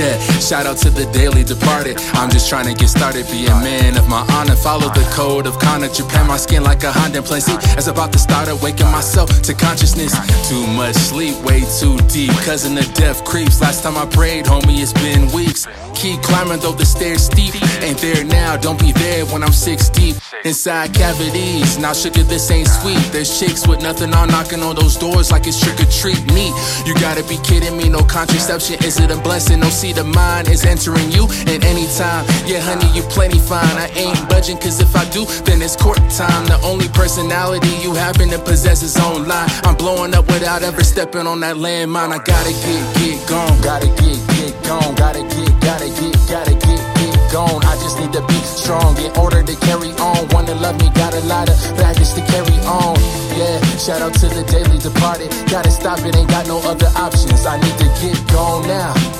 Yeah, shout out to the daily departed. I'm just trying to get started, be a man of my honor. Follow the code of Kana. Japan my skin like a Honda plane. See, as about to start awaken myself to consciousness. Too much sleep, way too deep. Cousin of death creeps. Last time I prayed, homie, it's been weeks. Keep climbing though the stairs steep. Ain't there now, don't be there when I'm six deep. Inside cavities, now sugar, this ain't sweet. There's chicks with nothing on knocking on those doors like it's trick or treat me. You gotta be kidding me, no contraception. Is it a blessing? No seed of mine is entering you. And anytime, yeah, honey, you plenty fine. I ain't budging, cause if I do, then it's court time. The only personality you happen to possess is online. I'm blowing up without ever stepping on that landmine. I gotta get, get gone. Gotta get, get gone. Gotta get, gotta get, gotta get, get gone. I just need to be strong in order to carry on. Wanna love me, got a lot of baggage to carry on. Yeah, shout out to the daily departed. Gotta stop it, ain't got no other options. I need to get gone now.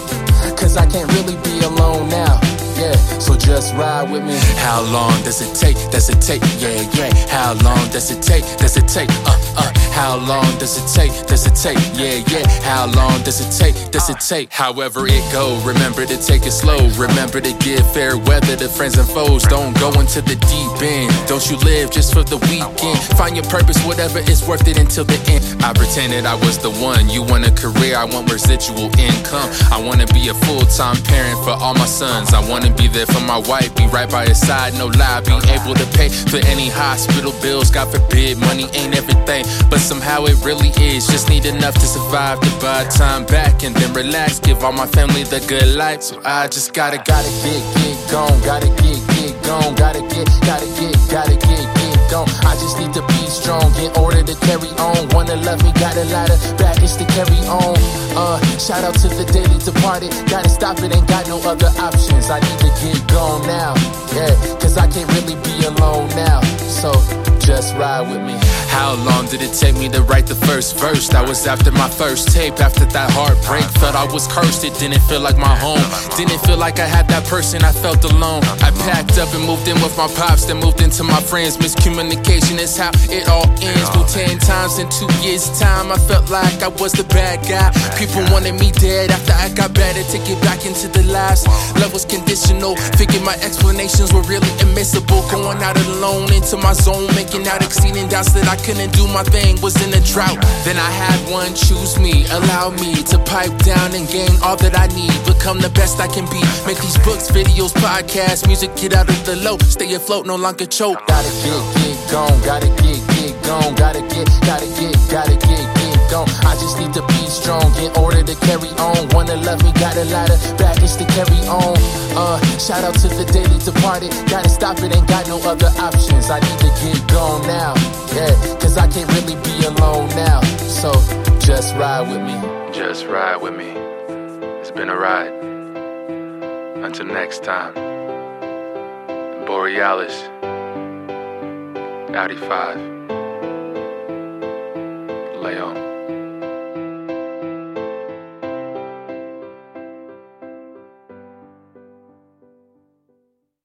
Can't really be alone now. Yeah, so just ride with me. How long does it take? Does it take? Yeah, yeah. Does it take? Does it take? Uh, uh. How long does it take? Does it take? Yeah, yeah. How long does it take? Does it take? However it go, remember to take it slow. Remember to give fair weather to friends and foes. Don't go into the deep end. Don't you live just for the weekend. Find your purpose, whatever is worth it until the end. I pretended I was the one. You want a career, I want residual income. I wanna be a full-time parent for all my sons. I wanna be there for my wife, be right by her side, no lie. Be able to pay for any hospital bills. God forbid, money ain't everything, but somehow it really is. Just need enough to survive to buy time back and then relax. Give all my family the good life. So I just gotta, gotta get, get gone. Gotta get, get gone. Gotta get, gotta get, gotta get, get gone. I just need to be strong in order to carry on. Wanna love me, got a lot of baggage to carry on. Uh, shout out to the daily departed. Gotta stop it, ain't got no other options. I need to get gone now. Yeah, cause I can't really be alone now. Ride with me. How long did it take me to write the first verse? That was after my first tape, after that heartbreak. I was cursed, it didn't feel like my home. Didn't feel like I had that person, I felt alone. I packed up and moved in with my pops, then moved into my friends. Miscommunication is how it all ends. Moved ten times in two years' time, I felt like I was the bad guy. People wanted me dead after I got better to get back into the lives. Love was conditional, figured my explanations were really immiscible. Going out alone into my zone, making out exceeding doubts that I couldn't do my thing, was in a drought. Then I had one choose me, allow me to pipe down and gain all that I need. Become the best I can be. Make these books, videos, podcasts, music, get out of the low. Stay afloat, no longer choke. Gotta get, get gone, gotta get, get gone, gotta get, gotta get, gotta get, get gone. I just need to be strong in order to carry on. Wanna love me, got a lot of baggage to carry on. Uh, shout out to the daily departed. Gotta stop it, ain't got no other options. I need to get gone now. Yeah, cause I can't really be alone now. So just ride with me. Just ride with me. It's been a ride. Until next time. Borealis. Audi 5. Leon.